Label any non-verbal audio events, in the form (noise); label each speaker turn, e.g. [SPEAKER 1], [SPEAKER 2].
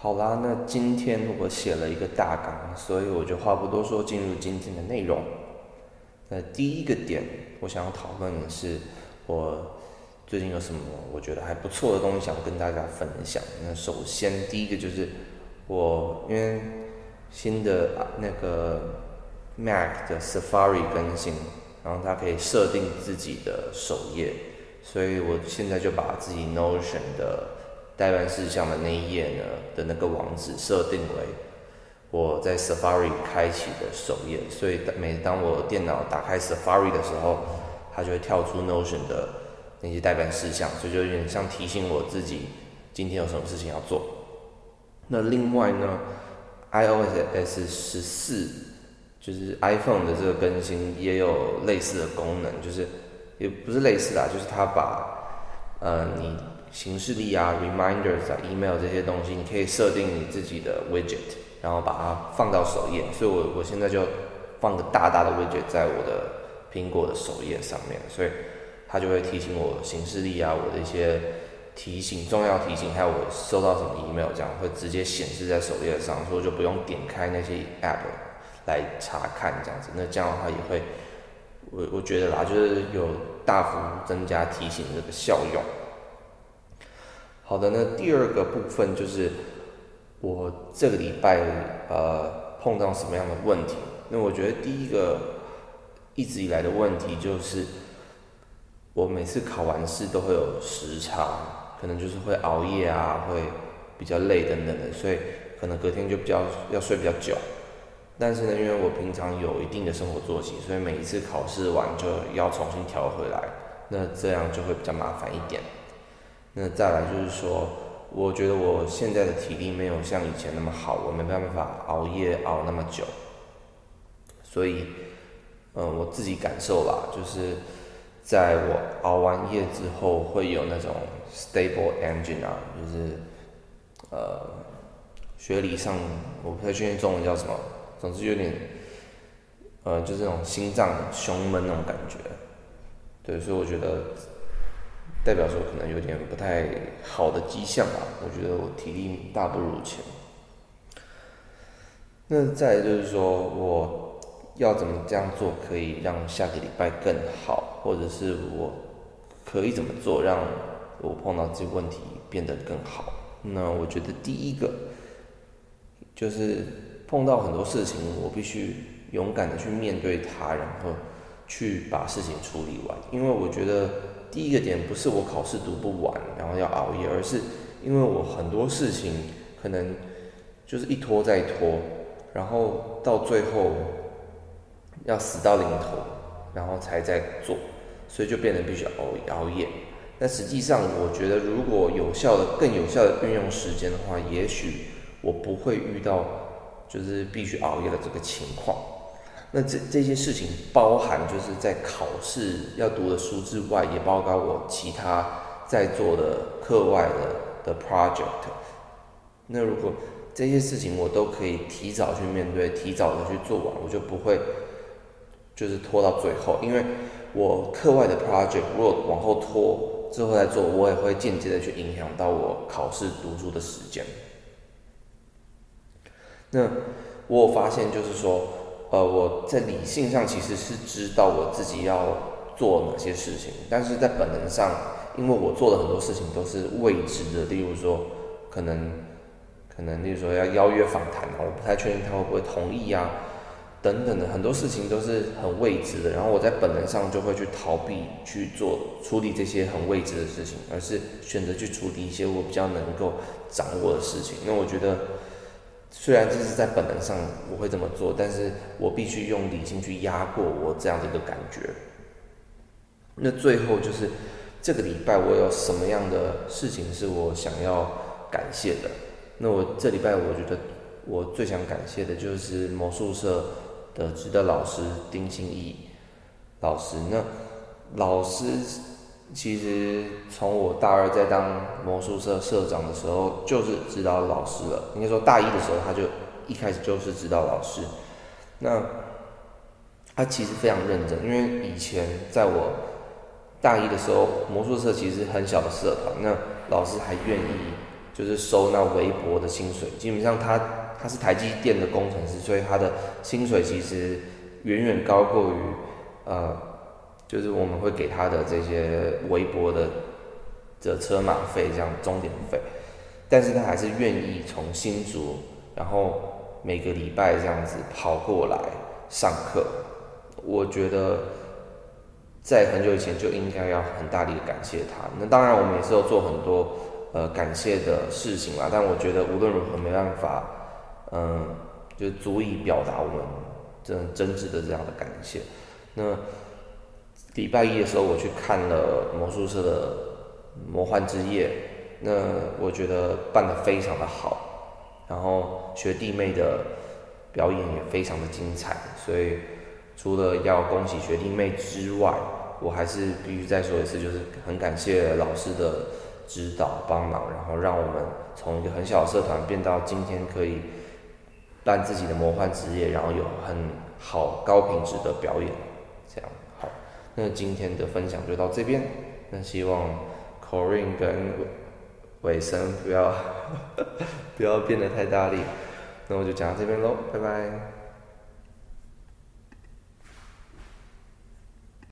[SPEAKER 1] 好啦，那今天我写了一个大纲，所以我就话不多说，进入今天的内容。那第一个点，我想要讨论的是，我最近有什么我觉得还不错的东西想跟大家分享。那首先第一个就是我因为新的那个 Mac 的 Safari 更新，然后它可以设定自己的首页，所以我现在就把自己 Notion 的代办事项的那一页呢的那个网址设定为我在 Safari 开启的首页，所以每当我电脑打开 Safari 的时候，它就会跳出 Notion 的那些代办事项，所以就有点像提醒我自己今天有什么事情要做。那另外呢，iOS 十四就是 iPhone 的这个更新也有类似的功能，就是也不是类似啦，就是它把呃你。形式力啊，reminders 啊，email 这些东西，你可以设定你自己的 widget，然后把它放到首页。所以我我现在就放个大大的 widget 在我的苹果的首页上面，所以它就会提醒我形式力啊，我的一些提醒、重要提醒，还有我收到什么 email，这样会直接显示在首页上，所以就不用点开那些 app 来查看这样子。那这样的话也会，我我觉得啦，就是有大幅增加提醒这个效用。好的，那第二个部分就是我这个礼拜呃碰到什么样的问题？那我觉得第一个一直以来的问题就是，我每次考完试都会有时差，可能就是会熬夜啊，会比较累等等的，所以可能隔天就比较要睡比较久。但是呢，因为我平常有一定的生活作息，所以每一次考试完就要重新调回来，那这样就会比较麻烦一点。那再来就是说，我觉得我现在的体力没有像以前那么好，我没办法熬夜熬那么久。所以，嗯，我自己感受吧，就是在我熬完夜之后，会有那种 stable engine 啊，就是呃，学理上我不太确定中文叫什么，总之有点，呃，就是那种心脏胸闷那种感觉。对，所以我觉得。代表说可能有点不太好的迹象吧，我觉得我体力大不如前。那再就是说，我要怎么这样做可以让下个礼拜更好，或者是我可以怎么做让我碰到这个问题变得更好？那我觉得第一个就是碰到很多事情，我必须勇敢的去面对它，然后去把事情处理完，因为我觉得。第一个点不是我考试读不完，然后要熬夜，而是因为我很多事情可能就是一拖再拖，然后到最后要死到临头，然后才在做，所以就变得必须熬熬夜。那实际上，我觉得如果有效的、更有效的运用时间的话，也许我不会遇到就是必须熬夜的这个情况。那这这些事情包含就是在考试要读的书之外，也包括我其他在做的课外的的 project。那如果这些事情我都可以提早去面对，提早的去做完，我就不会就是拖到最后。因为我课外的 project 如果往后拖之后再做，我也会间接的去影响到我考试读书的时间。那我发现就是说。呃，我在理性上其实是知道我自己要做哪些事情，但是在本能上，因为我做的很多事情都是未知的，例如说，可能，可能，例如说要邀约访谈我不太确定他会不会同意啊，等等的很多事情都是很未知的，然后我在本能上就会去逃避去做处理这些很未知的事情，而是选择去处理一些我比较能够掌握的事情。那我觉得。虽然这是在本能上我会这么做，但是我必须用理性去压过我这样的一个感觉。那最后就是这个礼拜我有什么样的事情是我想要感谢的？那我这礼拜我觉得我最想感谢的就是魔术社的指导老师丁心义老师。那老师。其实从我大二在当魔术社社长的时候，就是指导老师了。应该说大一的时候，他就一开始就是指导老师。那他其实非常认真，因为以前在我大一的时候，魔术社其实很小的社团，那老师还愿意就是收那微薄的薪水。基本上他他是台积电的工程师，所以他的薪水其实远远高过于呃，就是我们会给他的这些微薄的的车马费这样钟点费。但是他还是愿意从新竹，然后每个礼拜这样子跑过来上课。我觉得在很久以前就应该要很大力的感谢他。那当然我们也是有做很多呃感谢的事情啦，但我觉得无论如何没办法，嗯，就足以表达我们真真挚的这样的感谢。那礼拜一的时候我去看了魔术社的魔幻之夜。那我觉得办得非常的好，然后学弟妹的表演也非常的精彩，所以除了要恭喜学弟妹之外，我还是必须再说一次，就是很感谢老师的指导帮忙，然后让我们从一个很小的社团变到今天可以办自己的魔幻职业，然后有很好高品质的表演，那今天的分享就到这边，那希望 Corin 跟尾声不要 (laughs) 不要变得太大力，那我就讲到这边喽，拜拜。